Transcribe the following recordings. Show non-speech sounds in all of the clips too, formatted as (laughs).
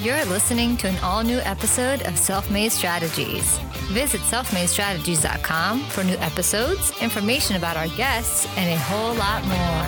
You're listening to an all new episode of Self Made Strategies. Visit selfmadestrategies.com for new episodes, information about our guests, and a whole lot more.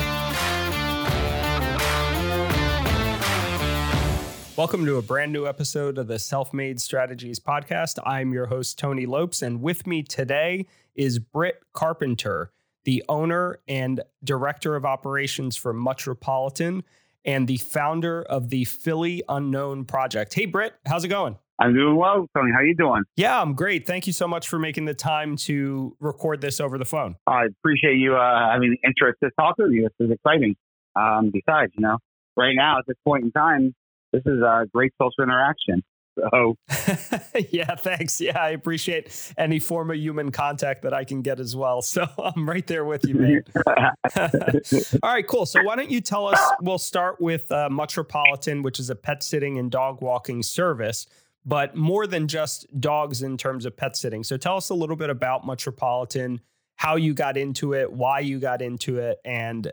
Welcome to a brand new episode of the Self Made Strategies podcast. I'm your host, Tony Lopes, and with me today is Britt Carpenter, the owner and director of operations for Muttropolitan and the founder of the Philly Unknown Project. Hey, Britt, how's it going? I'm doing well, Tony. How you doing? Yeah, I'm great. Thank you so much for making the time to record this over the phone. I appreciate you uh, having the interest to talk with you. This is exciting. Um, besides, you know, right now at this point in time, this is a great social interaction. So, (laughs) yeah, thanks. Yeah, I appreciate any form of human contact that I can get as well. So (laughs) I'm right there with you, man. (laughs) All right, cool. So why don't you tell us? We'll start with uh, Muttropolitan, which is a pet sitting and dog walking service, but more than just dogs in terms of pet sitting. So tell us a little bit about Muttropolitan, how you got into it, why you got into it, and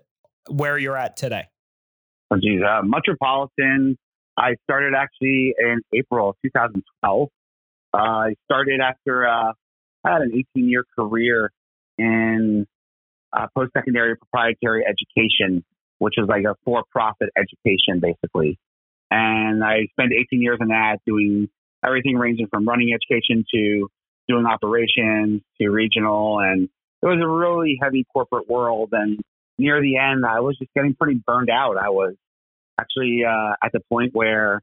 where you're at today. Oh, geez, uh, Muttropolitan I started actually in April of 2012. Uh, I started after uh, I had an 18 year career in uh, post secondary proprietary education, which is like a for profit education basically. And I spent 18 years in that doing everything ranging from running education to doing operations to regional. And it was a really heavy corporate world. And near the end, I was just getting pretty burned out. I was actually uh, at the point where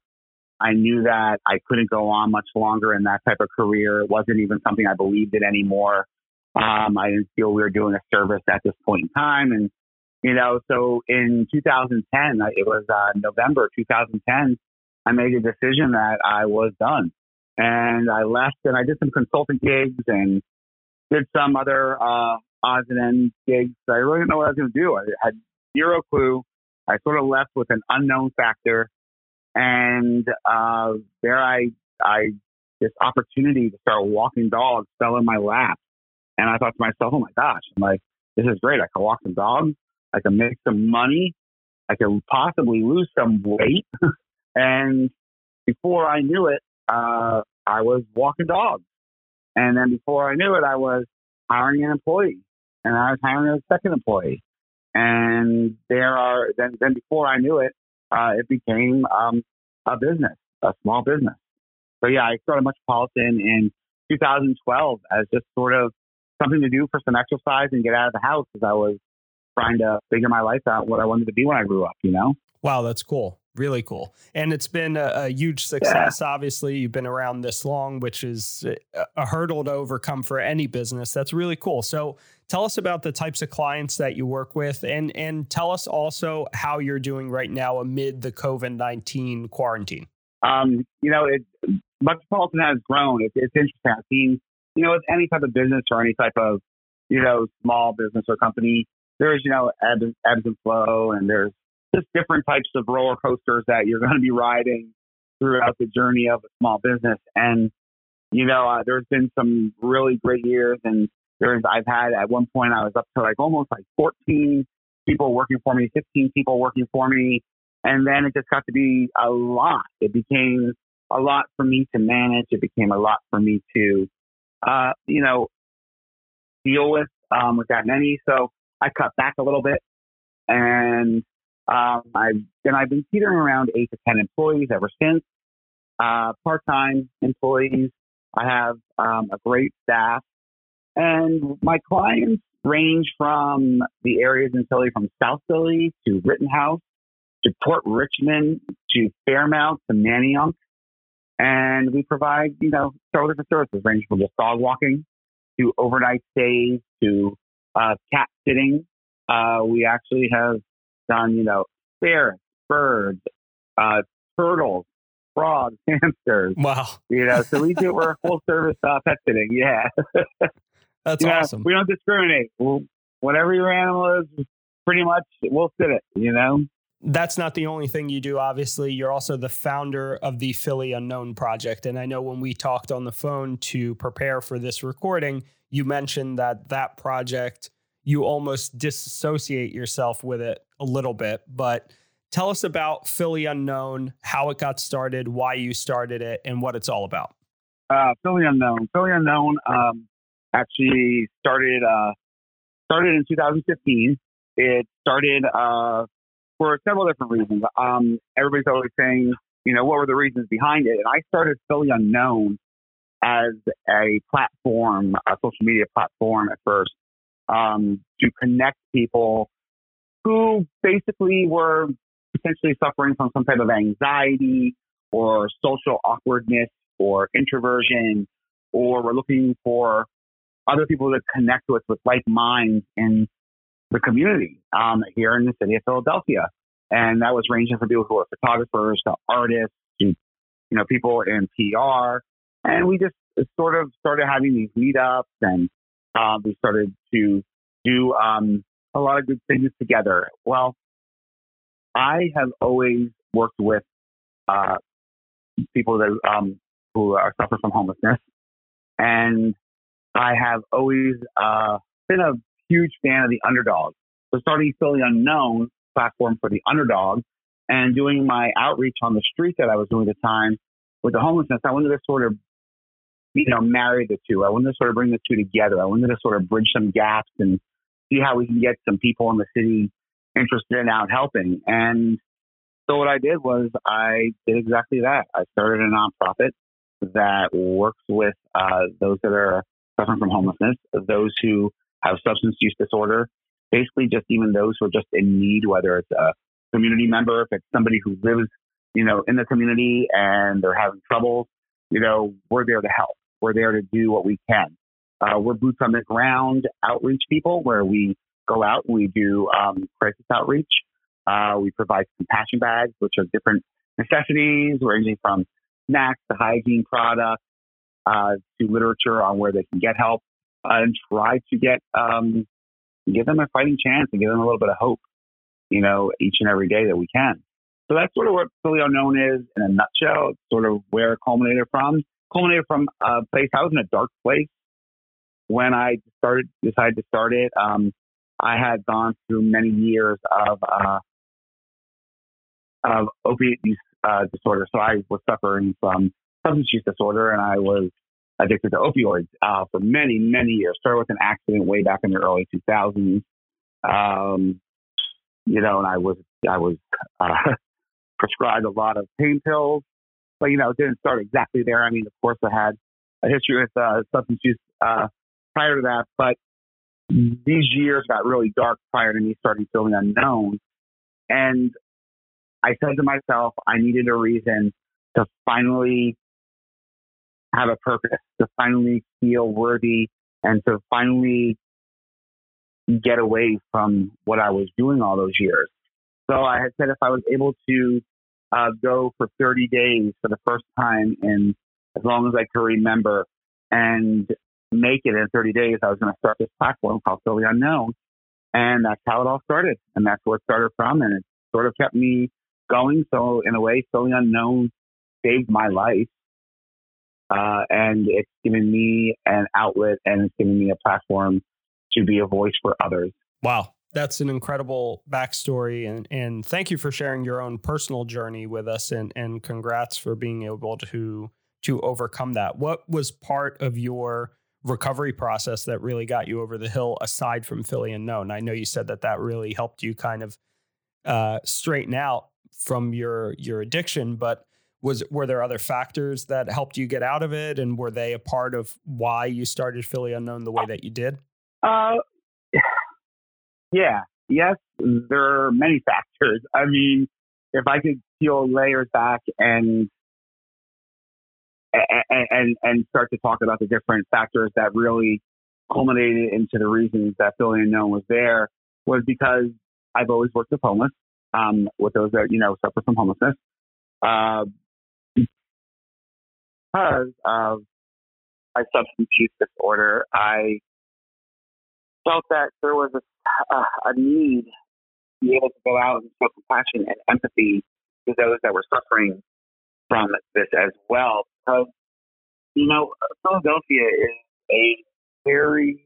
I knew that I couldn't go on much longer in that type of career. It wasn't even something I believed in anymore. Um, I didn't feel we were doing a service at this point in time. And, you know, so in 2010, it was uh, November 2010, I made a decision that I was done. And I left and I did some consulting gigs and did some other uh, odds and ends gigs. I really didn't know what I was going to do. I had zero clue I sort of left with an unknown factor, and uh, there I I this opportunity to start walking dogs fell in my lap, and I thought to myself, oh my gosh, I'm like this is great. I can walk some dogs, I can make some money, I can possibly lose some weight, (laughs) and before I knew it, uh, I was walking dogs, and then before I knew it, I was hiring an employee, and I was hiring a second employee, and there are then then before I knew it, uh, it became um, a business, a small business. So yeah, I started Muttropolitan in 2012 as just sort of something to do for some exercise and get out of the house because I was trying to figure my life out, what I wanted to be when I grew up. You know. Wow, that's cool. Really cool. And it's been a, a huge success. Yeah. Obviously, you've been around this long, which is a hurdle to overcome for any business. That's really cool. So, tell us about the types of clients that you work with and and tell us also how you're doing right now amid the COVID-19 quarantine. Um, you know, it Muttropolitan has grown. It, it's interesting. I've seen, you know, with any type of business or any type of, you know, small business or company, there's, you know, ebbs, ebbs and flow and there's just different types of roller coasters that you're going to be riding throughout the journey of a small business. And, you know, uh, there's been some really great years and there's, I've had at one point, I was up to like almost like 14 people working for me, 15 people working for me. And then it just got to be a lot. It became a lot for me to manage. It became a lot for me to, uh, you know, deal with, um, with that many. So I cut back a little bit and um, I've and I've been teetering around eight to ten employees ever since. Uh, part-time employees. I have um, a great staff, and my clients range from the areas in Philly, from South Philly to Rittenhouse to Port Richmond to Fairmount to Manayunk, and we provide you know several different services, ranging from just dog walking to overnight stays to uh, cat sitting. Uh, we actually have done, you know, ferrets, birds, uh, turtles, frogs, (laughs) hamsters. Wow. You know, so we do, we're a full (laughs) service uh, pet sitting. Yeah. That's you awesome. Know, we don't discriminate. We'll, whatever your animal is, pretty much we'll sit it, you know? That's not the only thing you do, obviously. You're also the founder of the Philly Unknown Project. And I know when we talked on the phone to prepare for this recording, you mentioned that that project you almost disassociate yourself with it a little bit. But tell us about Philly Unknown, how it got started, why you started it, and what it's all about. Uh, Philly Unknown. Philly Unknown um, actually started uh, started in 2015. It started uh, for several different reasons. Um, everybody's always saying, you know, what were the reasons behind it? And I started Philly Unknown as a platform, a social media platform at first, um, to connect people who basically were potentially suffering from some type of anxiety or social awkwardness or introversion, or were looking for other people to connect with with like minds in the community um, here in the city of Philadelphia. And that was ranging from people who are photographers to artists to, you know, people in PR. And we just sort of started having these meetups and uh, we started to do um, a lot of good things together. Well, I have always worked with uh, people that um, who are suffer from homelessness, and I have always uh, been a huge fan of the underdog. So starting Philly Unknown platform for the underdog and doing my outreach on the street that I was doing at the time with the homelessness, I wanted to sort of, you know, marry the two. I wanted to sort of bring the two together. I wanted to sort of bridge some gaps and see how we can get some people in the city interested in out helping. And so what I did was I did exactly that. I started a nonprofit that works with uh, those that are suffering from homelessness, those who have substance use disorder, basically just even those who are just in need, whether it's a community member, if it's somebody who lives, you know, in the community and they're having trouble, you know, we're there to help. We're there to do what we can. Uh, we're boots on the ground outreach people where we go out and we do um, crisis outreach. Uh, we provide compassion bags, which are different necessities ranging from snacks to hygiene products uh, to literature on where they can get help and try to get um, give them a fighting chance and give them a little bit of hope, you know, each and every day that we can. So that's sort of what Philly Unknown is in a nutshell. It's sort of where it culminated from. Culminated from a place I was in a dark place when I started decided to start it. Um, I had gone through many years of uh, of opiate use uh, disorder, so I was suffering from substance use disorder, and I was addicted to opioids uh, for many, many years. Started with an accident way back in the early 2000s. Um, you know, and I was I was uh, (laughs) prescribed a lot of pain pills, but you know, it didn't start exactly there. I mean, of course, I had a history with uh, substance use uh, prior to that, but these years got really dark prior to me starting Philly Unknown, and I said to myself, I needed a reason to finally have a purpose, to finally feel worthy, and to finally get away from what I was doing all those years. So I had said if I was able to uh, go for 30 days for the first time in as long as I could remember and make it in 30 days, I was going to start this platform called Philly Unknown. And that's how it all started. And that's where it started from. And it sort of kept me going. So in a way, Philly Unknown saved my life. Uh, and it's given me an outlet and it's given me a platform to be a voice for others. Wow. That's an incredible backstory. And, and thank you for sharing your own personal journey with us. And, and congrats for being able to, to overcome that. What was part of your recovery process that really got you over the hill aside from Philly Unknown? I know you said that that really helped you kind of uh, straighten out from your your addiction, but was were there other factors that helped you get out of it and were they a part of why you started philly unknown the way that you did uh yeah yes there are many (laughs) factors i mean if i could peel layers back and and and start to talk about the different factors that really culminated into the reasons that Philly Unknown was there was because I've always worked with homeless, um, with those that you know suffer from homelessness. Uh, because of my substance use disorder, I felt that there was a, uh, a need to be able to go out and show compassion and empathy to those that were suffering from this as well. Because, you know, Philadelphia is a very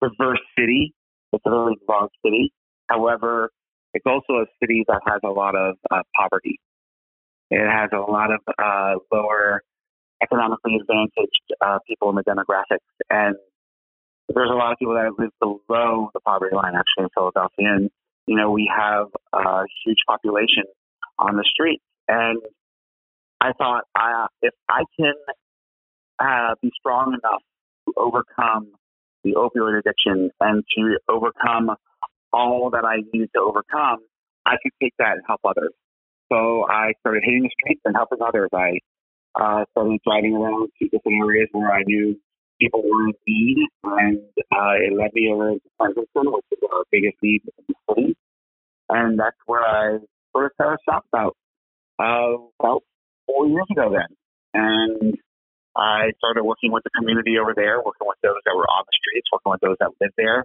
diverse city. It's a very large city. However, it's also a city that has a lot of uh, poverty. It has a lot of uh, lower economically advantaged uh, people in the demographics, and there's a lot of people that live below the poverty line actually in Philadelphia. And you know, we have a huge population on the streets, and I thought, I, if I can uh, be strong enough to overcome the opioid addiction and to overcome all that I needed to overcome, I could take that and help others. So I started hitting the streets and helping others. I uh, started driving around to different areas where I knew people were in need, and uh, it led me over to Kensington, which is our biggest need in the city. And that's where I first started shop about uh, about four years ago then. And I started working with the community over there, working with those that were on the streets, working with those that lived there,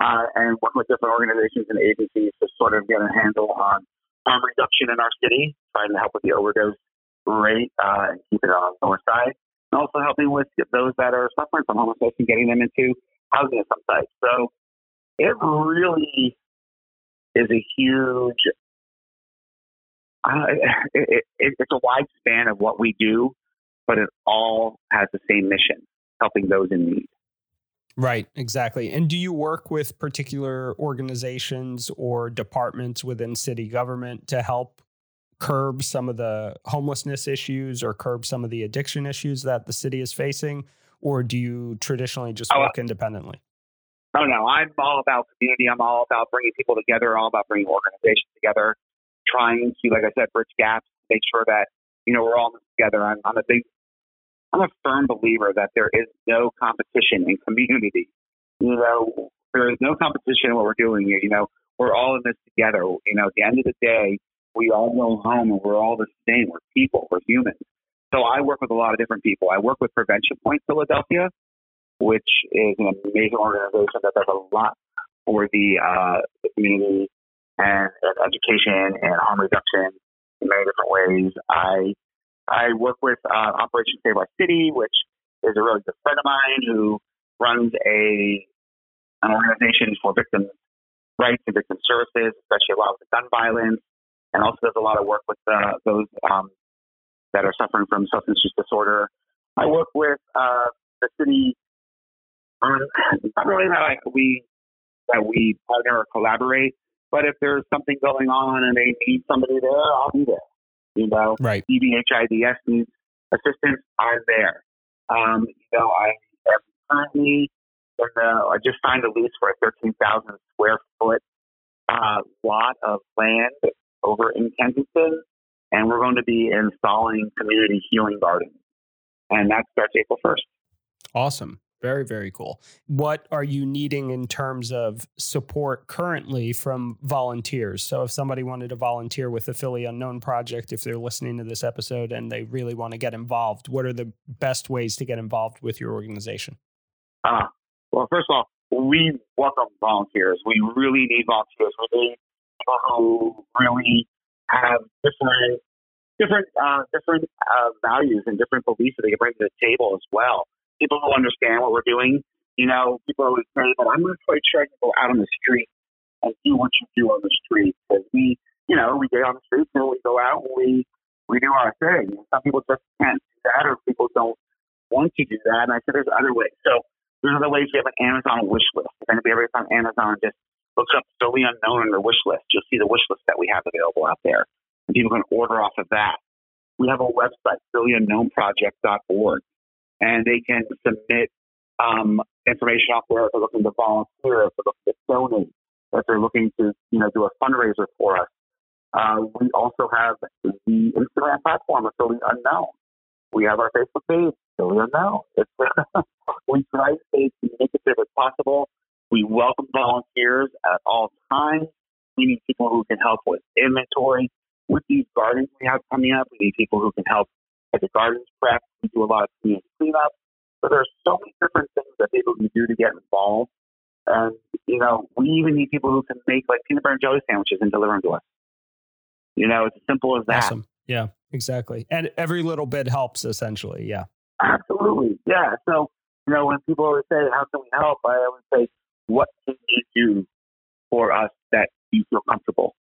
uh, and working with different organizations and agencies to sort of get a handle on harm reduction in our city, trying to help with the overdose rate uh, and keep it on the north side, and also helping with those that are suffering from homelessness and getting them into housing at some sites. So it really is a huge uh, it, it, it's a wide span of what we do, but it all has the same mission, helping those in need. Right, exactly. And do you work with particular organizations or departments within city government to help curb some of the homelessness issues or curb some of the addiction issues that the city is facing? Or do you traditionally just oh, work oh, independently? Oh, no, I'm all about community. I'm all about bringing people together, all about bringing organizations together trying to, like I said, bridge gaps, make sure that you know we're all together. I'm, I'm a big, I'm a firm believer that there is no competition in community. You know, there is no competition in what we're doing here. You know, we're all in this together. You know, at the end of the day, we all go home and we're all the same. We're people. We're humans. So I work with a lot of different people. I work with Prevention Point Philadelphia, which is an amazing organization that does a lot for the, uh, the community and, and education and harm reduction in many different ways. I I work with uh, Operation Save Our City, which is a really good friend of mine who runs a an organization for victims' rights and victim services, especially a lot with gun violence, and also does a lot of work with uh, those um, that are suffering from substance use disorder. I work with uh, the city on not really that I, we that we partner or collaborate, but if there's something going on and they need somebody there, I'll be there. You know, right? EBHIDS needs assistance, I'm there. Um, you know, I am currently in the, I just signed a lease for a 13,000 square foot uh, lot of land over in Kensington, and we're going to be installing community healing gardens, and that starts April 1st. Awesome. Very, very cool. What are you needing in terms of support currently from volunteers? So, if somebody wanted to volunteer with the Philly Unknown Project, if they're listening to this episode and they really want to get involved, what are the best ways to get involved with your organization? Uh, well, first of all, we welcome volunteers. We really need volunteers. We need people who really have different, different, uh, different uh, values and different beliefs that they can bring to the table as well people will understand what we're doing. You know, people always say, but I'm not quite sure I can go out on the street and do what you do on the street. Because we, you know, we get on the streets and we go out and we, we do our thing. Some people just can't do that or people don't want to do that. And I said, there's other ways. So there's other ways. We have an Amazon wish list. If anybody ever on Amazon just looks up Philly Unknown on the wish list, you'll see the wish list that we have available out there. And people can order off of that. We have a website, phillyunknownproject.org and they can submit um, information out there if they're looking to volunteer, if they're looking to donate, if they're looking to you know do a fundraiser for us. Uh, we also have the Instagram platform of Philly Unknown. We have our Facebook page, Philly Unknown. It's, (laughs) we try to stay communicative as possible. We welcome volunteers at all times. We need people who can help with inventory. With these gardens we have coming up, we need people who can help at the gardens prep. We do a lot of community cleanup. So there's so many different things that people can do to get involved. And, you know, we even need people who can make like peanut butter and jelly sandwiches and deliver them to us. You know, it's as simple as that. Awesome. Yeah, exactly. And every little bit helps essentially. Yeah. Absolutely. Yeah. So, you know, when people always say, how can we help? I always say, what can you do for us that you feel comfortable?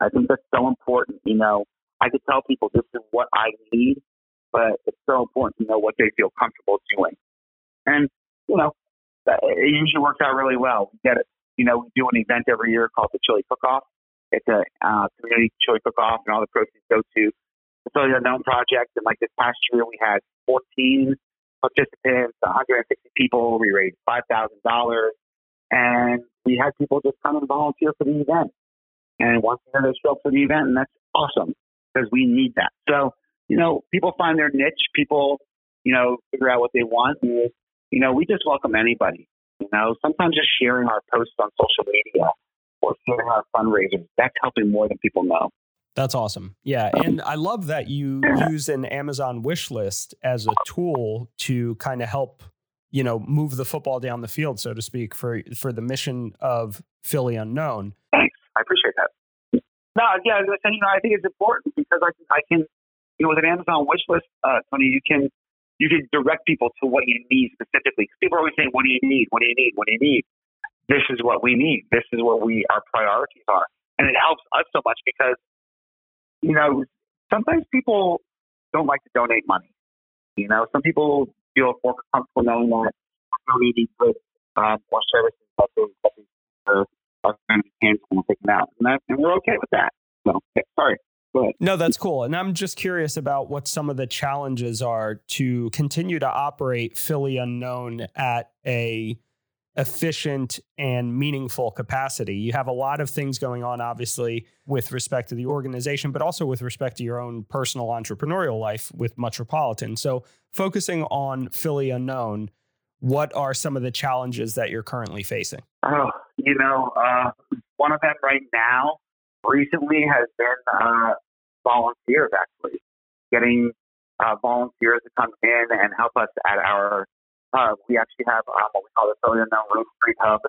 I think that's so important. You know, I could tell people this is what I need, but it's so important to know what they feel comfortable doing. And, you know, it usually works out really well. We get it. You know, we do an event every year called the Chili Cook Off. It's a uh, community chili cook off, and all the proceeds go to the Philly Unknown Project. And like this past year, we had 14 participants, 160 people. We raised $5,000. And we had people just come and volunteer for the event. And once they show up for the event, and that's awesome because we need that. So, you know, people find their niche. People, you know, figure out what they want. And, you know, we just welcome anybody. You know, sometimes just sharing our posts on social media or sharing our fundraisers, that's helping more than people know. That's awesome. Yeah. And I love that you use an Amazon wish list as a tool to kind of help, you know, move the football down the field, so to speak, for for the mission of Philly Unknown. Thanks. I appreciate that. No, yeah, said, you know, I think it's important because I can, I can you know, with an Amazon wish list, uh, Tony, you can you can direct people to what you need specifically. Because People are always saying, "What do you need? What do you need? What do you need?" This is what we need. This is what we our priorities are, and it helps us so much because you know, sometimes people don't like to donate money. You know, some people feel more comfortable knowing that donating good uh, more services that they, that they are, going to be tangible and taken out, and, that, and we're okay with that. So, okay, sorry. No, that's cool. And I'm just curious about what some of the challenges are to continue to operate Philly Unknown at a efficient and meaningful capacity. You have a lot of things going on, obviously, with respect to the organization, but also with respect to your own personal entrepreneurial life with Muttropolitan. So, focusing on Philly Unknown, what are some of the challenges that you're currently facing? Oh, you know, uh, one of them right now recently has been uh, volunteers, actually, getting uh, volunteers to come in and help us at our hub. We actually have um, what we call the Philly Unknown Ruth Street Hub.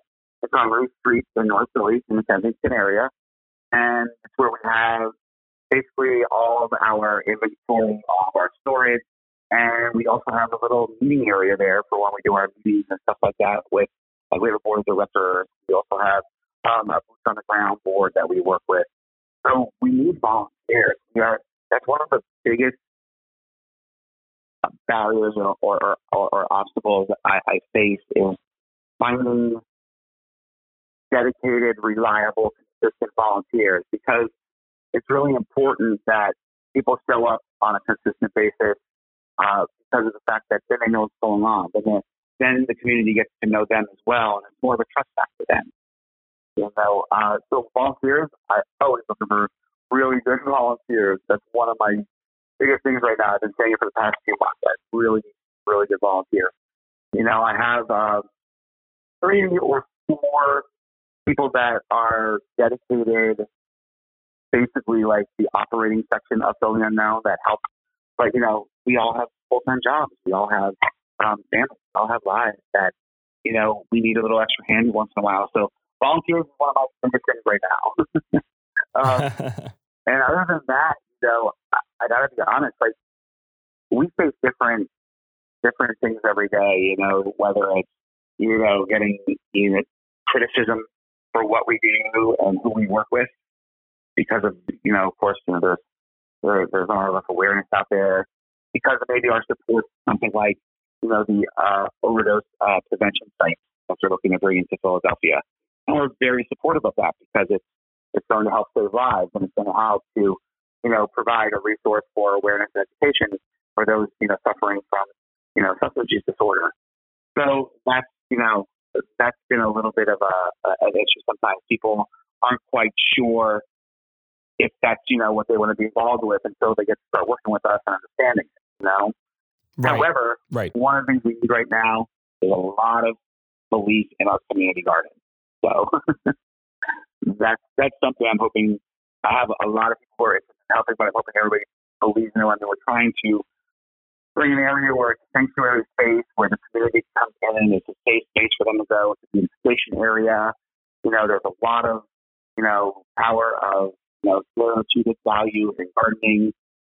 It's on Ruth Street in North Philly, in the Kensington area. And it's where we have basically all of our inventory, all of our storage. And we also have a little meeting area there for when we do our meetings and stuff like that with, a board of directors. We also have um, a boots on the ground board that we work with. So we need volunteers. We are, that's one of the biggest barriers or, or, or, or obstacles I, I face is finding dedicated, reliable, consistent volunteers because it's really important that people show up on a consistent basis uh, because of the fact that then they know what's going on. Then, then the community gets to know them as well, and it's more of a trust factor then. You know, uh, so volunteers, I always look for really good (laughs) volunteers. That's one of my biggest things right now. I've been saying it for the past few months. I really, really good volunteer. You know, I have uh, three or four people that are dedicated, basically like the operating section of Philly Unknown that help. But you know, we all have full time jobs. We all have um, families. We all have lives that you know we need a little extra hand once in a while. So volunteers is one of my biggest things right now. (laughs) um, (laughs) and other than that, you know, I gotta be honest, like we face different different things every day, you know, whether it's you know, getting you know, criticism for what we do and who we work with because of you know, of course, you know, there's there, there's not enough awareness out there because of maybe our support something like, you know, the uh, overdose uh, prevention site that we're looking to bring into Philadelphia. And we're very supportive of that because it's it's going to help save lives and it's going to help to you know, provide a resource for awareness and education for those, you know, suffering from, you know, substance use disorder. So that's, you know, that's been a little bit of a, a an issue. Sometimes people aren't quite sure if that's, you know, what they want to be involved with until they get to start working with us and understanding it, you know. Right. However, right. one of the things we need right now is a lot of belief in our community garden. So (laughs) that's that's something I'm hoping I have a lot of people who are helping, but I'm hoping everybody believes in it. I mean, we're trying to bring an area where it's a sanctuary space, where the community comes in and it's a safe space for them to go. It's a beautification area. You know, there's a lot of, you know, power of, you know, therapeutic value in gardening.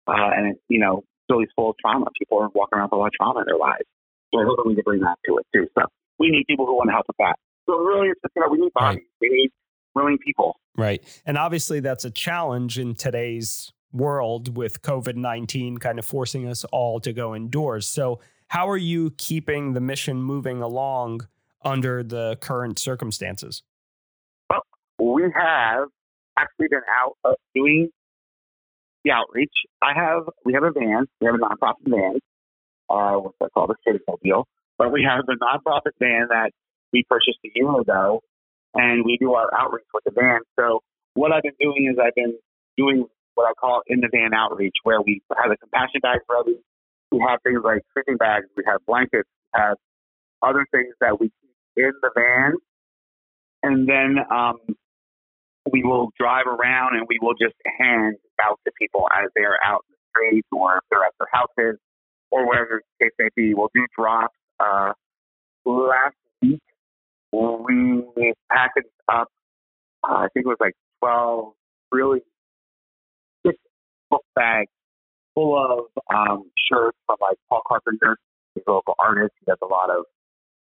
Uh, and, you know, Philly's full of trauma. People are walking around with a lot of trauma in their lives. So we're hoping we can bring that to it too. So we need people who want to help with that. So really, it's just, you know, we need bodies. Right. We need willing people. Right. And obviously, that's a challenge in today's world with COVID 19 kind of forcing us all to go indoors. So, how are you keeping the mission moving along under the current circumstances? Well, we have actually been out uh, doing the outreach. I have, we have a van, we have a nonprofit van, uh, what's that called a citizen deal, but we have a nonprofit van that we purchased a year ago and we do our outreach with the van. So what I've been doing is I've been doing what I call in the van outreach, where we have the compassion bags ready. We have things like sleeping bags, we have blankets, we have other things that we keep in the van, and then um, we will drive around and we will just hand out to people as they're out in the streets or if they're at their houses or wherever the case may be. We'll do drops. Uh, last we packaged up, uh, I think it was like 12 really six book bags full of um, shirts from like Paul Carpenter, a local artist. He does a lot of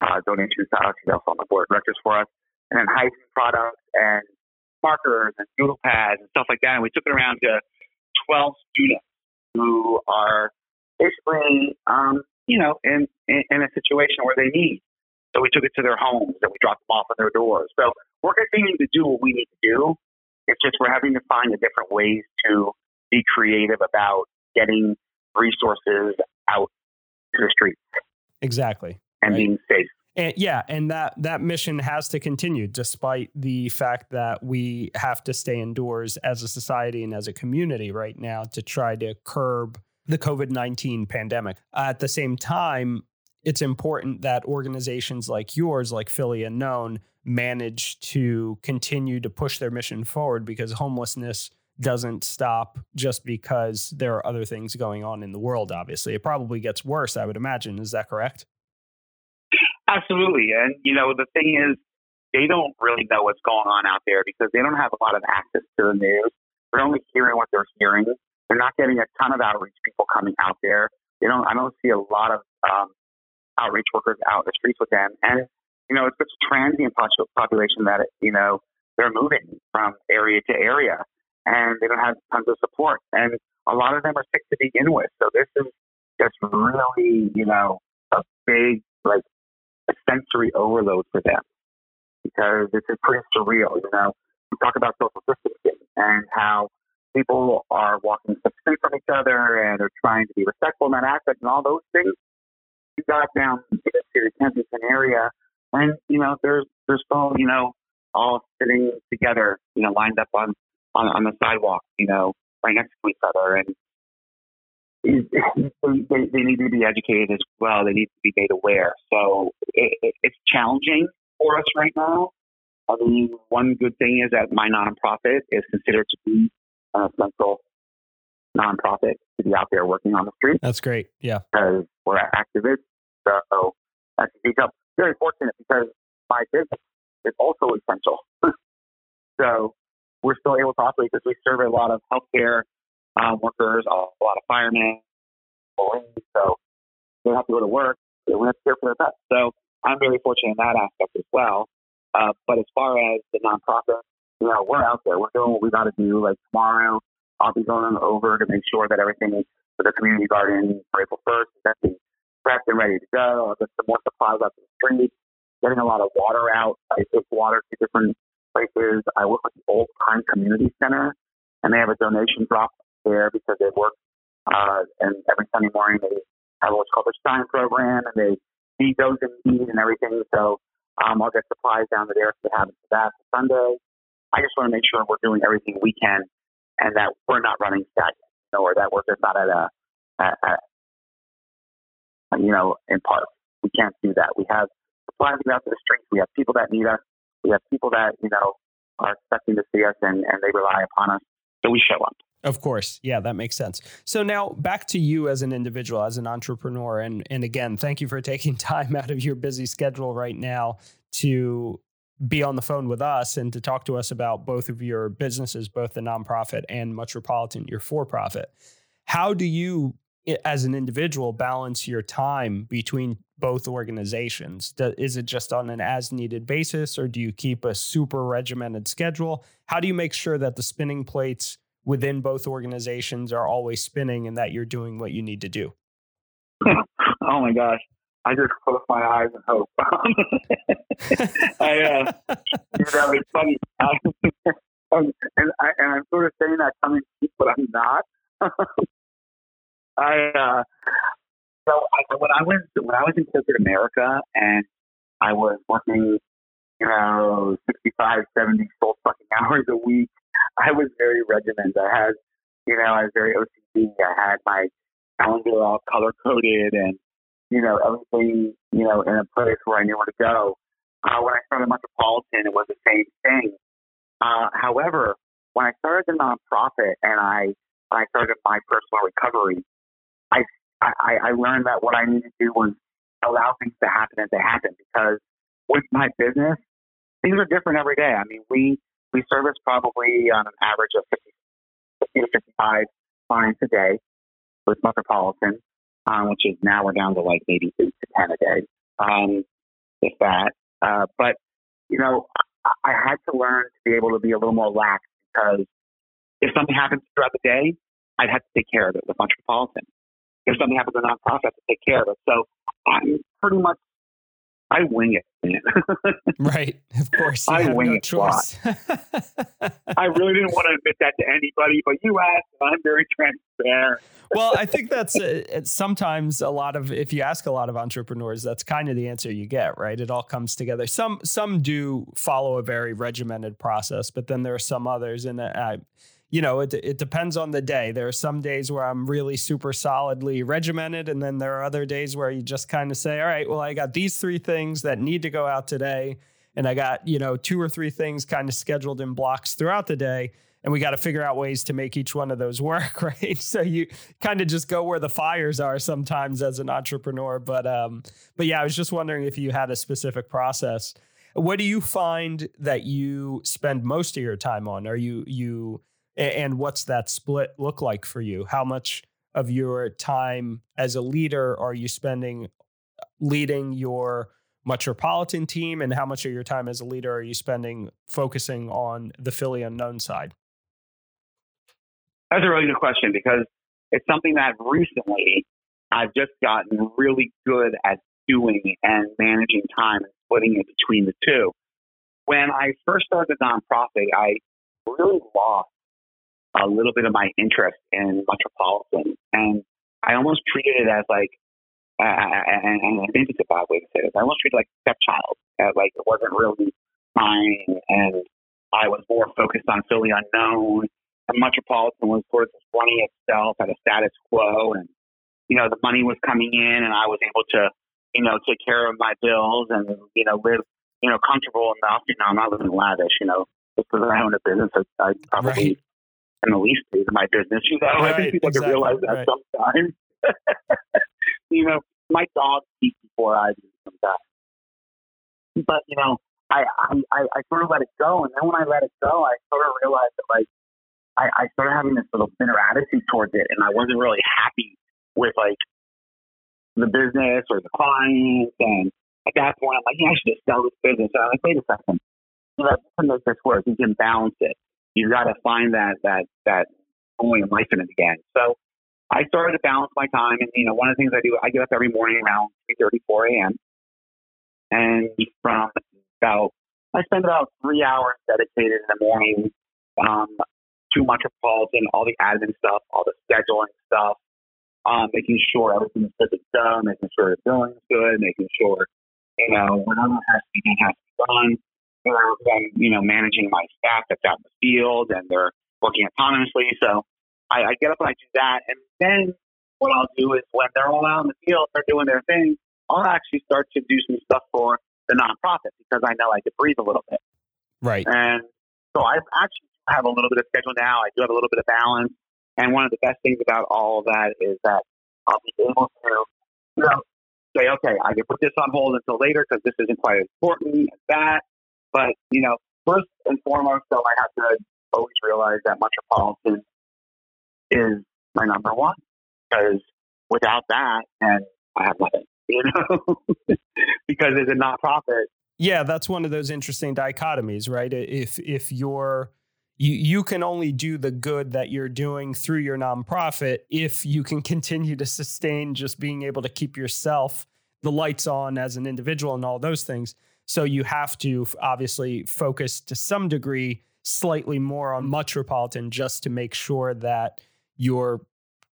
uh, donations to us. He's also on the board of directors for us. And then hygiene products and markers and doodle pads and stuff like that. And we took it around to 12 students who are basically, um, you know, in, in, in a situation where they need. So we took it to their homes and we dropped them off at their doors. So we're continuing to do what we need to do. It's just we're having to find the different ways to be creative about getting resources out to the streets. Exactly. And right. being safe. And yeah, and that that mission has to continue despite the fact that we have to stay indoors as a society and as a community right now to try to curb the COVID-19 pandemic. At the same time, it's important that organizations like yours, like Philly Unknown, manage to continue to push their mission forward because homelessness doesn't stop just because there are other things going on in the world, obviously. It probably gets worse, I would imagine. Is that correct? Absolutely. And, you know, the thing is, they don't really know what's going on out there because they don't have a lot of access to the news. They're only hearing what they're hearing. They're not getting a ton of outreach people coming out there. They don't. I don't see a lot of um, outreach workers out in the streets with them. And you know, it's such a transient population that you know they're moving from area to area, and they don't have tons of support. And a lot of them are sick to begin with. So this is just really, you know, a big like a sensory overload for them because this is pretty surreal. You know, we talk about social distancing and how people are walking six feet from each other and are trying to be respectful in that aspect and all those things. You got down to the Kensington area, and you know, there's there's still you know all sitting together, you know, lined up on on, on the sidewalk, you know, right next to each other, and they, they, need to be educated as well. They need to be made aware. So it, it, it's challenging for us right now. I mean, one good thing is that my nonprofit is considered to be uh, an essential nonprofit to be out there working on the street. That's great. Yeah. Because we're activists. So that's become very fortunate because my business is also essential. (laughs) so we're still able to operate because we serve a lot of healthcare um, workers, a, a lot of firemen, police. So they have to go to work. They have to care for their pets. So I'm very fortunate in that aspect as well. Uh, but as far as the nonprofit, you know, we're out there. We're doing what we got to do. Like tomorrow, I'll be going over to make sure that everything for the community garden for April 1st is actually prepped and ready to go. I'll get some more supplies out to the street, getting a lot of water out. I take water to different places. I work with the Old Pine Community Center, and they have a donation drop there because they work. Uh, and every Sunday morning they have what's called the Shine program, and they feed those in need and everything. So um, I'll get supplies down to there if they have it for that Sunday. I just want to make sure we're doing everything we can, and that we're not running stagnant, or that just not at a, you know, in part. We can't do that. We have supplies out to the streets. We have people that need us. We have people that you know are expecting to see us, and, and they rely upon us. So we show up. Of course. Yeah, that makes sense. So now back to you as an individual, as an entrepreneur. And, and again, thank you for taking (laughs) time out of your busy schedule right now to be on the phone with us and to talk to us about both of your businesses, both the nonprofit and Muttropolitan, your for profit. How do you, as an individual, balance your time between both organizations? Is it just on an as needed basis, or do you keep a super regimented schedule? How do you make sure that the spinning plates within both organizations are always spinning and that you're doing what you need to do? (laughs) oh my gosh. I just close my eyes and hope. (laughs) I, uh, you know, it's funny. and, I, and I'm sort of saying that coming to but I'm not. (laughs) I, uh, so I, when I was when I was in corporate America and I was working, you know, 65, 70 full fucking (laughs) hours a week, I was very regimented. I had, you know, I was very OCD. I had my calendar all color coded and you know, everything, you know, in a place where I knew where to go. Uh, when I started Muttropolitan, it was the same thing. Uh, however, when I started the nonprofit and I, I started my personal recovery, I, I, I learned that what I needed to do was allow things to happen as they happen because with my business, things are different every day. I mean, we, we service probably on an average of 50, 50 to 55 clients a day with Muttropolitan um, which is now we're down to like maybe eight to ten a day, um, if that. Uh, but you know, I, I had to learn to be able to be a little more lax because if something happens throughout the day, I'd have to take care of it with Muttropolitan. If something happens in a nonprofit, I have to take care of it. So I'm pretty much I wing it. (laughs) right, of course. I wing no it choice. (laughs) I really didn't want to admit that to anybody, but you asked, I'm very transparent. well, I think that's uh, sometimes a lot of if you ask a lot of entrepreneurs, that's kind of the answer you get, right? It all comes together. Some some do follow a very regimented process, but then there are some others, and I you know, it, it depends on the day. There are some days where I'm really super solidly regimented, and then there are other days where you just kind of say, all right, well, I got these three things that need to go out today, and I got, you know, two or three things kind of scheduled in blocks throughout the day. And we got to figure out ways to make each one of those (laughs) work, right? So you kind of just go where the fires are sometimes as an entrepreneur. But um, but yeah, I was just wondering if you had a specific process. What do you find that you spend most of your time on? Are you you and what's that split look like for you? How much of your time as a leader are you spending leading your Muttropolitan team, and how much of your time as a leader are you spending focusing on the Philly unknown side? That's a really good question because it's something that recently I've just gotten really good at doing and managing time and splitting it between the two. When I first started the nonprofit, I really lost a little bit of my interest in Muttropolitan, and I almost treated it as like, uh, and, and I think it's a bad way to say this. I almost treated like stepchild, uh, like it wasn't really mine, and I was more focused on Philly unknown. And Muttropolitan was sort of just running itself at a status quo, and you know the money was coming in, and I was able to, you know, take care of my bills and you know live, you know, comfortable enough. You know, I'm not living lavish, you know, because I own a business. I probably right in the least days of my business. You know, right, I think people exactly, can realize that right. sometimes. (laughs) you know, my dog eats before I do sometimes. But you know, I, I I sort of let it go, and then when I let it go, I sort of realized that like I, I started having this little bitter attitude towards it, and I wasn't really happy with like the business or the clients. And at that point, I'm like, yeah, I should just sell this business. And I'm like, wait a second, you know, to make this work, you can balance it You've got to find that that that joy in life in it again. So I started to balance my time, and you know, one of the things I do, I get up every morning around three thirty, four a.m. And from about, I spend about three hours dedicated in the morning um, to Muttropolitan, all the admin stuff, all the scheduling stuff, um, making sure everything's good to go, making sure the billing's good, making sure, you know, whatever has to be done has to be done or I'm, you know, managing my staff that's out in the field and they're working autonomously. So I, I get up and I do that. And then what I'll do is when they're all out in the field, they're doing their thing, I'll actually start to do some stuff for the nonprofit because I know I could breathe a little bit. Right. And so I actually have a little bit of schedule now. I do have a little bit of balance. And one of the best things about all of that is that I'll be able to, you know, say, okay, I can put this on hold until later because this isn't quite as important as that. But, you know, first and foremost, though, I have to always realize that Muttropolitan is my number one because without that, and I have nothing. (laughs) you know, because it's a nonprofit. Yeah, that's one of those interesting dichotomies, right? If if you're you you can only do the good that you're doing through your nonprofit if you can continue to sustain just being able to keep yourself the lights on as an individual and all those things. So you have to obviously focus to some degree slightly more on Muttropolitan just to make sure that you're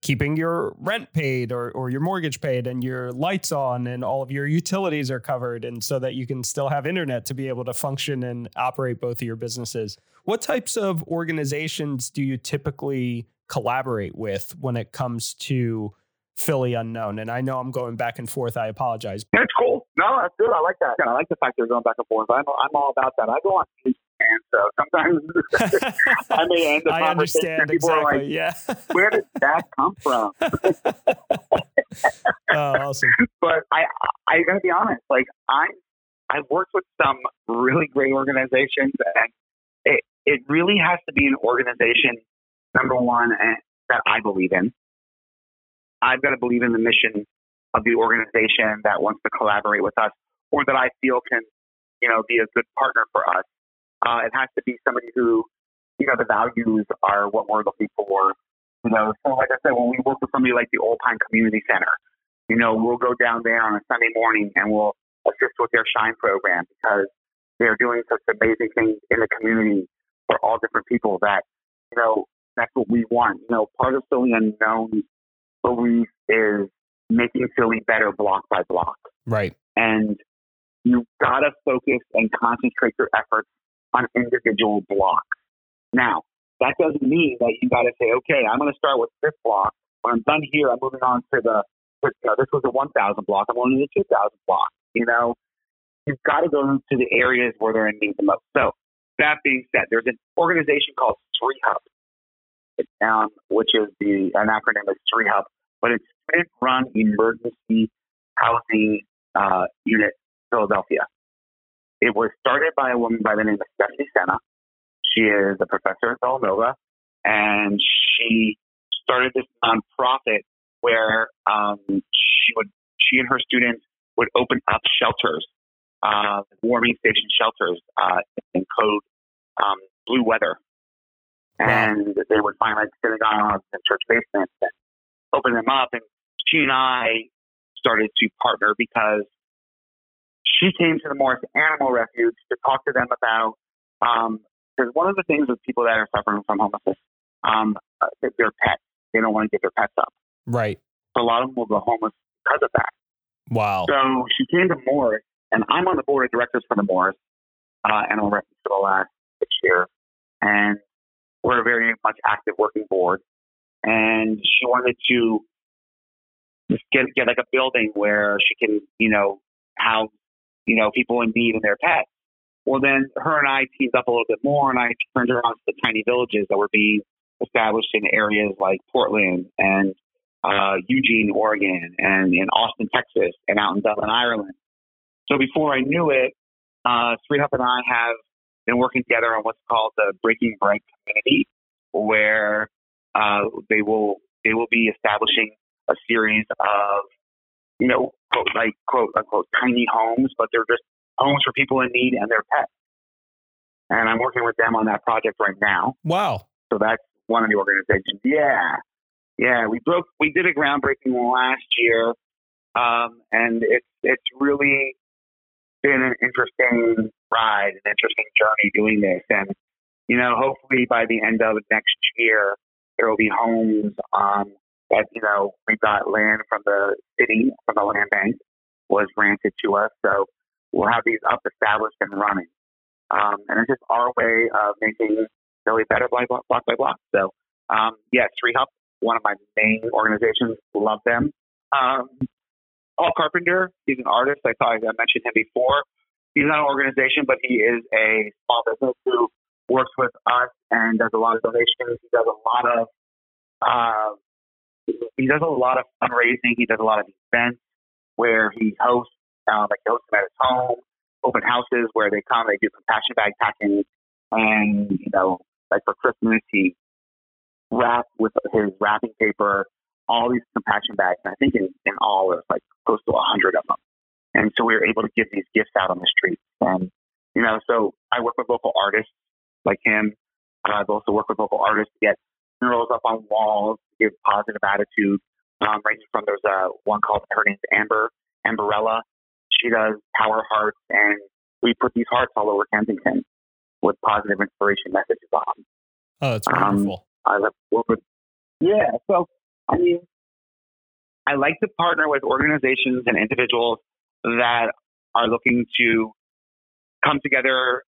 keeping your rent paid or, or your mortgage paid and your lights on and all of your utilities are covered and so that you can still have internet to be able to function and operate both of your businesses what types of organizations do you typically collaborate with when it comes to Philly unknown? And I know I'm going back and forth. I apologize. That's cool. No, that's good. I like that. I like the fact they're going back and forth. I'm, I'm all about that. I go on and so sometimes (laughs) I may end up. I understand exactly. Like, yeah. (laughs) Where did that come from? (laughs) oh, awesome. But I, I gotta be honest. Like I, I've worked with some really great organizations, and it, it really has to be an organization, number one, eh, that I believe in. I've got to believe in the mission of the organization that wants to collaborate with us or that I feel can, you know, be a good partner for us. Uh, it has to be somebody who, you know, the values are what we're looking for. You know, so like I said, when we work with somebody like the Old Pine Community Center, you know, we'll go down there on a Sunday morning and we'll assist with their Shine program because they're doing such amazing things in the community for all different people that, you know, that's what we want. You know, part of Philly Unknown belief is making Philly better block by block. Right. And you've got to focus and concentrate your efforts on individual blocks. Now, that doesn't mean that you got to say, okay, I'm going to start with this block. When I'm done here, I'm moving on to the, you know, this was a 1,000 block. I'm going to the 2,000 block. You know, you've got to go to the areas where they're in need the most. So, that being said, there's an organization called SREHUP, um, which is the an acronym of SREHUP, but it's Student Run Emergency Housing uh, Unit Philadelphia. It was started by a woman by the name of Stephanie Sena. She is a professor at Villanova, and she started this nonprofit where um, she would she and her students would open up shelters, uh, warming station shelters uh, in code um, blue weather, and they would find like synagogues and church basements and open them up. And she and I started to partner because she came to the Morris Animal Refuge to talk to them about because um, one of the things with people that are suffering from homelessness, um, uh, their pets. They don't want to get their pets up. Right. So a lot of them will go homeless because of that. Wow. So she came to Morris, and I'm on the board of directors for the Morris uh, Animal Refuge for the last six years, and we're a very much active working board. And she wanted to just get get like a building where she can, you know, house you know, people in need and their pets. Well, then her and I teamed up a little bit more, and I turned her to the tiny villages that were being established in areas like Portland and uh, Eugene, Oregon, and in Austin, Texas, and out in Dublin, Ireland. So before I knew it, uh, and I have been working together on what's called the Breaking Bread Community, where uh, they will they will be establishing a series of you know, quote, like quote unquote tiny homes, but they're just homes for people in need and their pets. And I'm working with them on that project right now. Wow. So that's one of the organizations. Yeah. Yeah. We broke, we did a groundbreaking last year. Um, and it's, it's really been an interesting ride, an interesting journey doing this. And, you know, hopefully by the end of next year, there will be homes um, that, you know, we got land from the city, from the land bank, was granted to us. So we'll have these up established and running. Um, and it's just our way of making Philly better block, block by block. So, um, yeah, SREHUP, one of my main organizations, love them. Um, Paul Carpenter, he's an artist. I thought I mentioned him before. He's not an organization, but he is a small business who works with us and does a lot of donations. He does a lot of uh, he does a lot of fundraising. He does a lot of events where he hosts, um, like he hosts them at his home, open houses where they come, they do compassion bag packing, and you know, like for Christmas, he wraps with his wrapping paper all these compassion bags. And I think in, in all, there's like close to a hundred of them. And so we were able to give these gifts out on the streets. And, you know, so I work with local artists like him. Uh, I've also worked with local artists to get murals up on walls, to give positive attitude. Um, ranging from there's a one called her name's Amber Amberella. She does power hearts, and we put these hearts all over Kensington with positive inspiration messages on. Oh, that's wonderful. Um, I with, yeah. So I mean, I like to partner with organizations and individuals that are looking to come together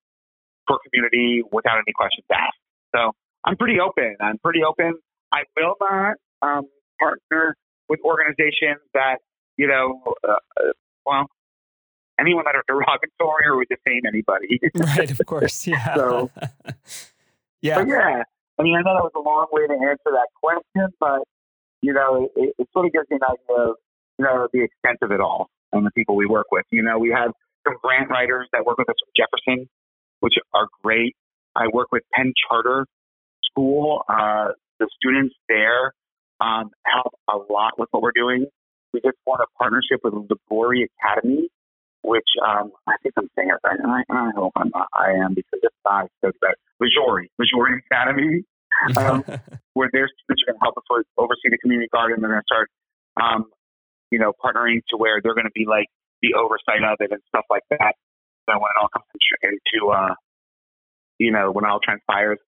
for community without any questions asked. So I'm pretty open. I'm pretty open. I will not um, partner with organizations that, you know, uh, well, anyone that are derogatory or would defame anybody. (laughs) right, of course. Yeah. (laughs) so, (laughs) yeah. Yeah. I mean, I know that was a long way to answer that question, but, you know, it, it sort of gives me an idea of, you know, the extent of it all and the people we work with. You know, we have some grant writers that work with us from Jefferson, which are great. I work with Penn Charter School. Uh, the students there um, help a lot with what we're doing. We just won a partnership with Liguori Academy, which um, I think I'm saying it right, and I, I hope I'm not, I am because it's not so bad. Liguori, Liguori Academy, um, (laughs) where their students are going to help us oversee the community garden. They're going to start um, you know, partnering to where they're going to be like the oversight of it and stuff like that. So when it all comes into, uh, you know, when it all transpires.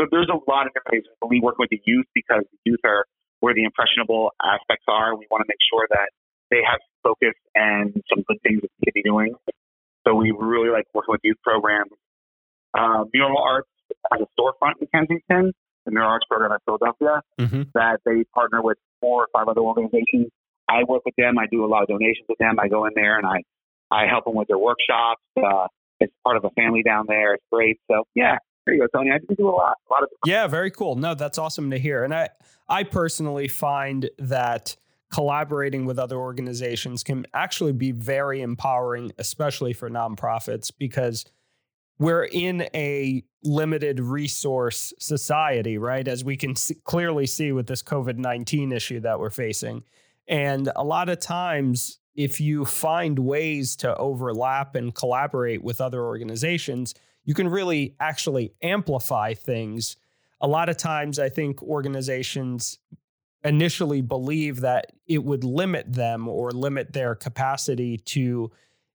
So there's a lot of different ways. We work with the youth because the youth are where the impressionable aspects are. We want to make sure that they have focus and some good things that they could be doing. So we really like working with youth programs. Uh, mural arts has a storefront in Kensington, the mural arts program in Philadelphia, mm-hmm. that they partner with four or five other organizations I work with them. I do a lot of donations with them. I go in there and I, I help them with their workshops. Uh, it's part of a family down there. It's great. So yeah, there you go, Tony. I do a lot, a lot of. Yeah, very cool. No, that's awesome to hear. And I, I personally find that collaborating with other organizations can actually be very empowering, especially for nonprofits, because we're in a limited resource society, right? As we can see, clearly see with this COVID 19 issue that we're facing. And a lot of times, if you find ways to overlap and collaborate with other organizations, you can really actually amplify things. A lot of times, I think organizations initially believe that it would limit them or limit their capacity to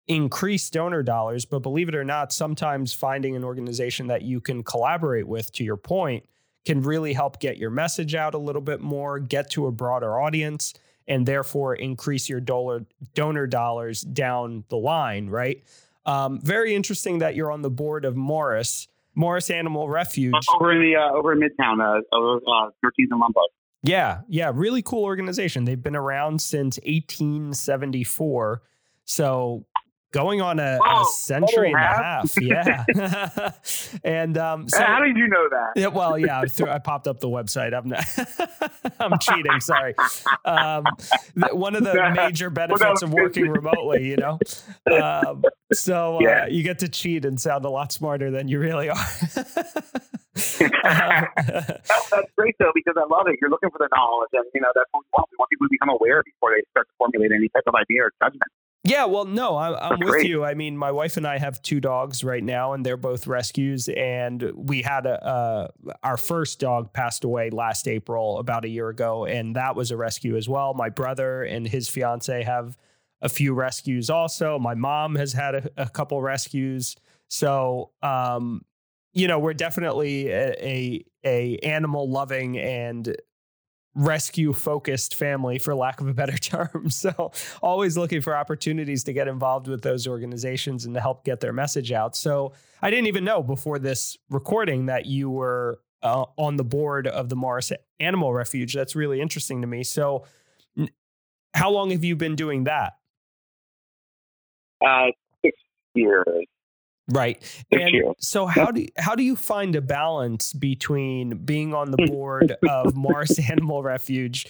increase donor dollars. But believe it or not, sometimes finding an organization that you can collaborate with, to your point, can really help get your message out a little bit more, get to a broader audience and therefore increase your dollar, donor dollars down the line, right? Um, very interesting that you're on the board of Morris, Morris Animal Refuge. Over in the uh, over in Midtown, uh, over uh, 13th and Lombard. Yeah, yeah, really cool organization. They've been around since 1874. So going on a, a century and a half. (laughs) Yeah. (laughs) and um, so, how did you know that? Yeah, well, yeah, I, I popped up the website. I'm not, (laughs) I'm cheating. Sorry. Um, one of the major benefits of working remotely, you know. Um, so uh, yeah. you get to cheat and sound a lot smarter than you really are. that's, that's great though because I love it. You're looking for the knowledge, and you know that's what we want. We want people to become aware before they start to formulate any type of idea or judgment. Yeah, well, no, I, am with great. you. I mean, my wife and I have two dogs right now, and they're both rescues. And we had a uh, our first dog passed away last April, about a year ago, and that was a rescue as well. My brother and his fiance have a few rescues also. My mom has had a, a couple rescues. So, um, you know, we're definitely a, a, a animal loving and rescue focused family for lack of a better (laughs) term. So always looking for opportunities to get involved with those organizations and to help get their message out. So i didn't even know before this recording that you were uh, on the board of the morris animal refuge. That's really interesting to me. So how long have you been doing that? Uh, six years Right. And so how do how do you find a balance between being on the (laughs) board of Morris Animal Refuge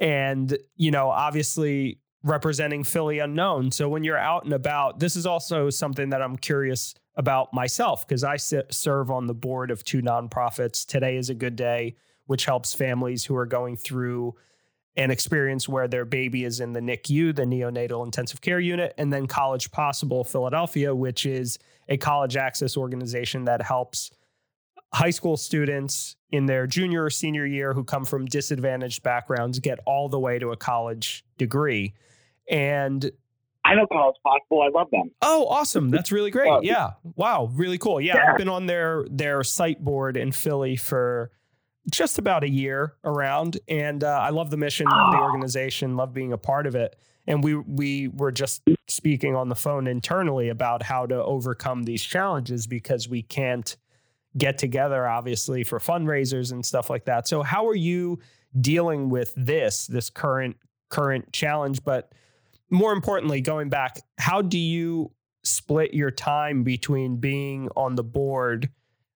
and, you know, obviously representing Philly Unknown. So when you're out and about, this is also something that I'm curious about myself because I sit, serve on the board of two nonprofits. Today is a good day, which helps families who are going through an experience where their baby is in the NICU, the neonatal intensive care unit, and then College Possible Philadelphia, which is a college access organization that helps high school students in their junior or senior year who come from disadvantaged backgrounds get all the way to a college degree. And I know College Possible. I love them. Oh, awesome. That's really great. (laughs) Um, yeah. Wow. Really cool. Yeah, yeah. I've been on their their site board in Philly for just about a year around. And uh, I love the mission of the ah. organization, love being a part of it. And we we were just speaking on the phone internally about how to overcome these challenges because we can't get together, obviously, for fundraisers and stuff like that. So how are you dealing with this, this current current challenge? But more importantly, going back, how do you split your time between being on the board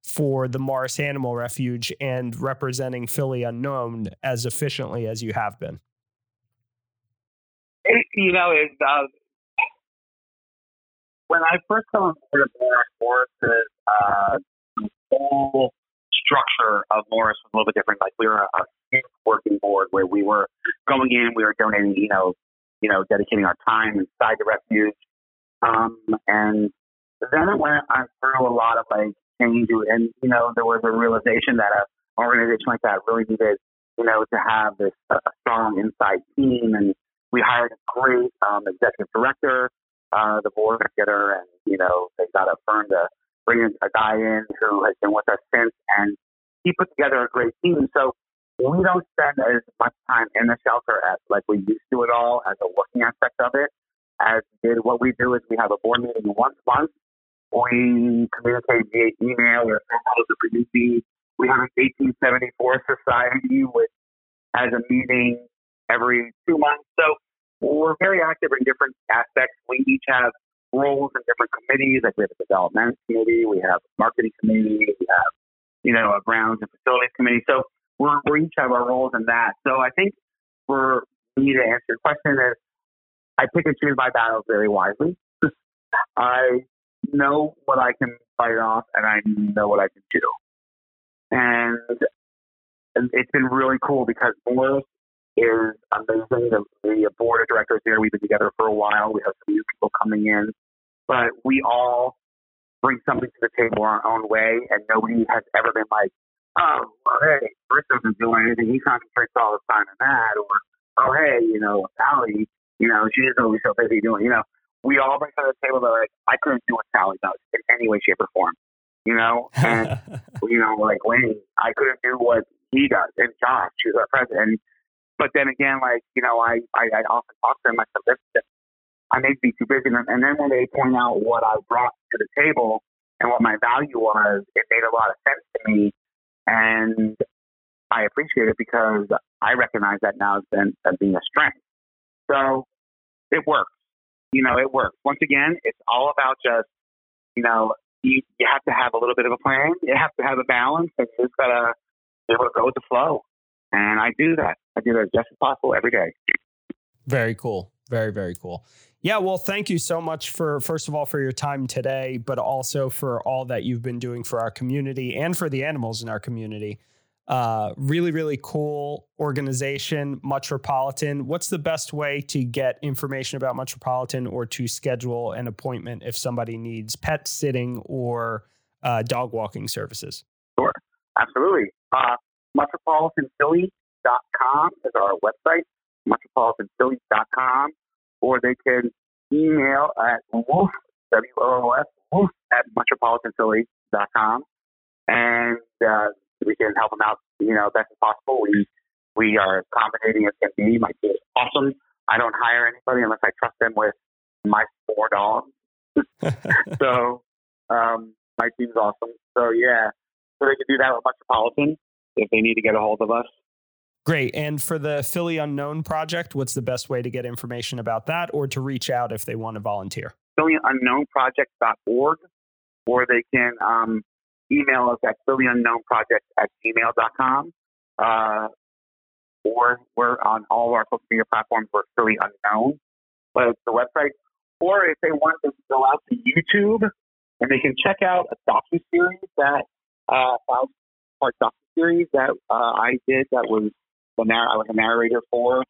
for the Morris Animal Refuge and representing Philly Unknown as efficiently as you have been? It, you know, it, uh, when I first got on board Morris, Morris's uh, whole structure of Morris was a little bit different. Like we were a, a working board where we were going in, we were donating, you know, you know, dedicating our time inside the refuge. Um, and then it went through a lot of like change, and you know, there was a realization that an organization like that really needed, you know, to have this uh, strong inside team, and we hired a great um, executive director, uh, the board together, and you know, they got a firm to bring a guy in who has been with us since, and he put together a great team. So we don't spend as much time in the shelter as like we used to at all as a working aspect of it. As did what we do is we have a board meeting once a month we communicate via email or calls the producing. We have an 1874 society which has a meeting every two months. So we're very active in different aspects. We each have roles in different committees. Like we have a development committee, we have a marketing committee, we have, you know, a grounds and facilities committee. So we're, we each have our roles in that. So I think for me to answer your question is I pick and choose my battles very wisely. (laughs) I know what I can fight off and I know what I can do. And it's been really cool because Morris is amazing. The, the board of directors here, we've been together for a while. We have some new people coming in, but we all bring something to the table our own way, and nobody has ever been like, oh, well, hey, Rick doesn't do anything. He concentrates all the time on that. Or, oh, hey, you know, Sally, you know, she's always so busy doing, you know, we all bring to the table that like I couldn't do what Sally does in any way, shape, or form. You know, and (laughs) you know, like Wayne, I couldn't do what he does, and Josh, who's our president. But then again, like you know, I I, I often talk to them. I said, I may be too busy, and then when they point out what I brought to the table and what my value was, it made a lot of sense to me, and I appreciate it because I recognize that now as, being, as being a strength. So it works you know, it works. Once again, it's all about just, you know, you, you have to have a little bit of a plan. You have to have a balance, and just able to go with the flow. And I do that. I do that as best as possible every day. Very cool. Very very cool. Yeah, well, thank you so much for first of all for your time today, but also for all that you've been doing for our community and for the animals in our community. Uh, really, really cool organization, Muttropolitan. What's the best way to get information about Muttropolitan or to schedule an appointment if somebody needs pet sitting or uh, dog walking services? Sure, absolutely. Uh, MuttropolitanPhilly.com is our website, muttropolitanphilly.com, or they can email at wolf, W-O-O-F, wolf at muttropolitanphilly.com. And uh, we can help them out, you know, best as possible. We we are accommodating as can be. My team is awesome. I don't hire anybody unless I trust them with my four dogs. (laughs) so um, my team's awesome. So yeah, so they can do that with Muttropolitan if they need to get a hold of us. Great. And for the Philly Unknown project, what's the best way to get information about that or to reach out if they want to volunteer? PhillyUnknownProject.org, or they can um, email us at phillyunknownproject at gmail.com. Uh, or we're on all of our social media platforms. We're Philly Unknown, but it's the website. Or if they want to go out to YouTube and they can check out a docu series that uh, five part docu series that uh, I did that was the narr- I was a narrator for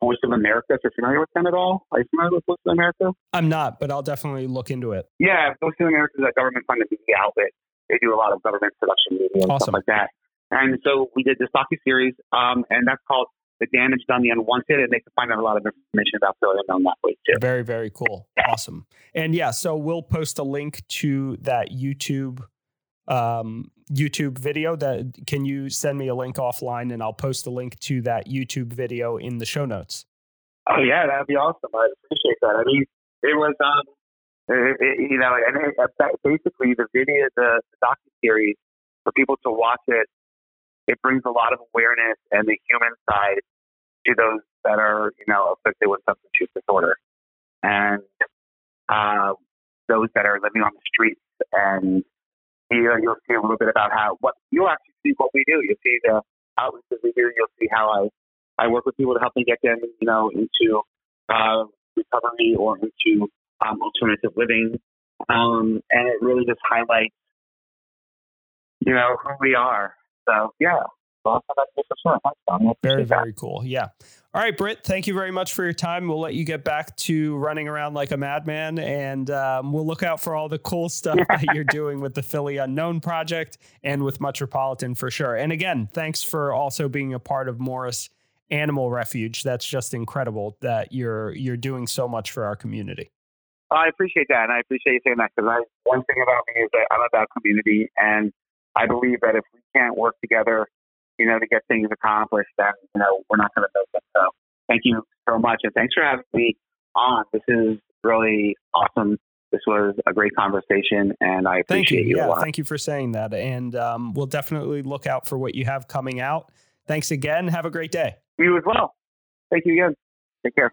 Voice of America. If you're familiar with them at all, are you familiar with Voice of America? I'm not, but I'll definitely look into it. Yeah, Voice of America is a government funded media outlet. They do a lot of government production media and Awesome. stuff like that. And so we did this docu series, um, and that's called "The Damage Done, the Unwanted," and they can find out a lot of information about Philly on that way too. Very, very cool. Awesome. And yeah, so we'll post a link to that YouTube um YouTube video that can you send me a link offline and I'll post a link to that YouTube video in the show notes. Oh yeah, that'd be awesome. I appreciate that. I mean, it was um, you know, and it, basically the video, the, the docu series for people to watch it, it brings a lot of awareness and the human side to those that are you know afflicted with substance use disorder, and uh, those that are living on the streets. And here you'll see a little bit about how what you'll actually see what we do. You'll see the outreaches we do. You'll see how I I work with people to help them get them, you know, into uh, recovery or into um, alternative living, um, and it really just highlights, you know, who we are. So yeah, awesome. That's it for sure. Thanks, Tom. Very, that. very cool. Yeah. All right, Britt, thank you very much for your time. We'll let you get back to running around like a madman, and um, we'll look out for all the cool stuff that you're (laughs) doing with the Philly Unknown Project and with Muttropolitan for sure. And again, thanks for also being a part of Morris Animal Refuge. That's just incredible that you're you're doing so much for our community. I appreciate that, and I appreciate you saying that because I one thing about me is that I'm about community, and I believe that if we can't work together, you know, to get things accomplished, then you know we're not going to make it. So, thank you so much, and thanks for having me on. This is really awesome. This was a great conversation, and I Thank you. appreciate you, a Yeah, thank you for saying that. And um, we'll definitely look out for what you have coming out. Thanks again. Have a great day. You as well. Thank you again. Take care.